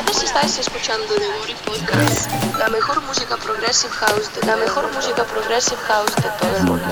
Ustedes estáis escuchando The Body Podcast, la mejor música progressive house, de, la mejor música progressive house de todo el mundo.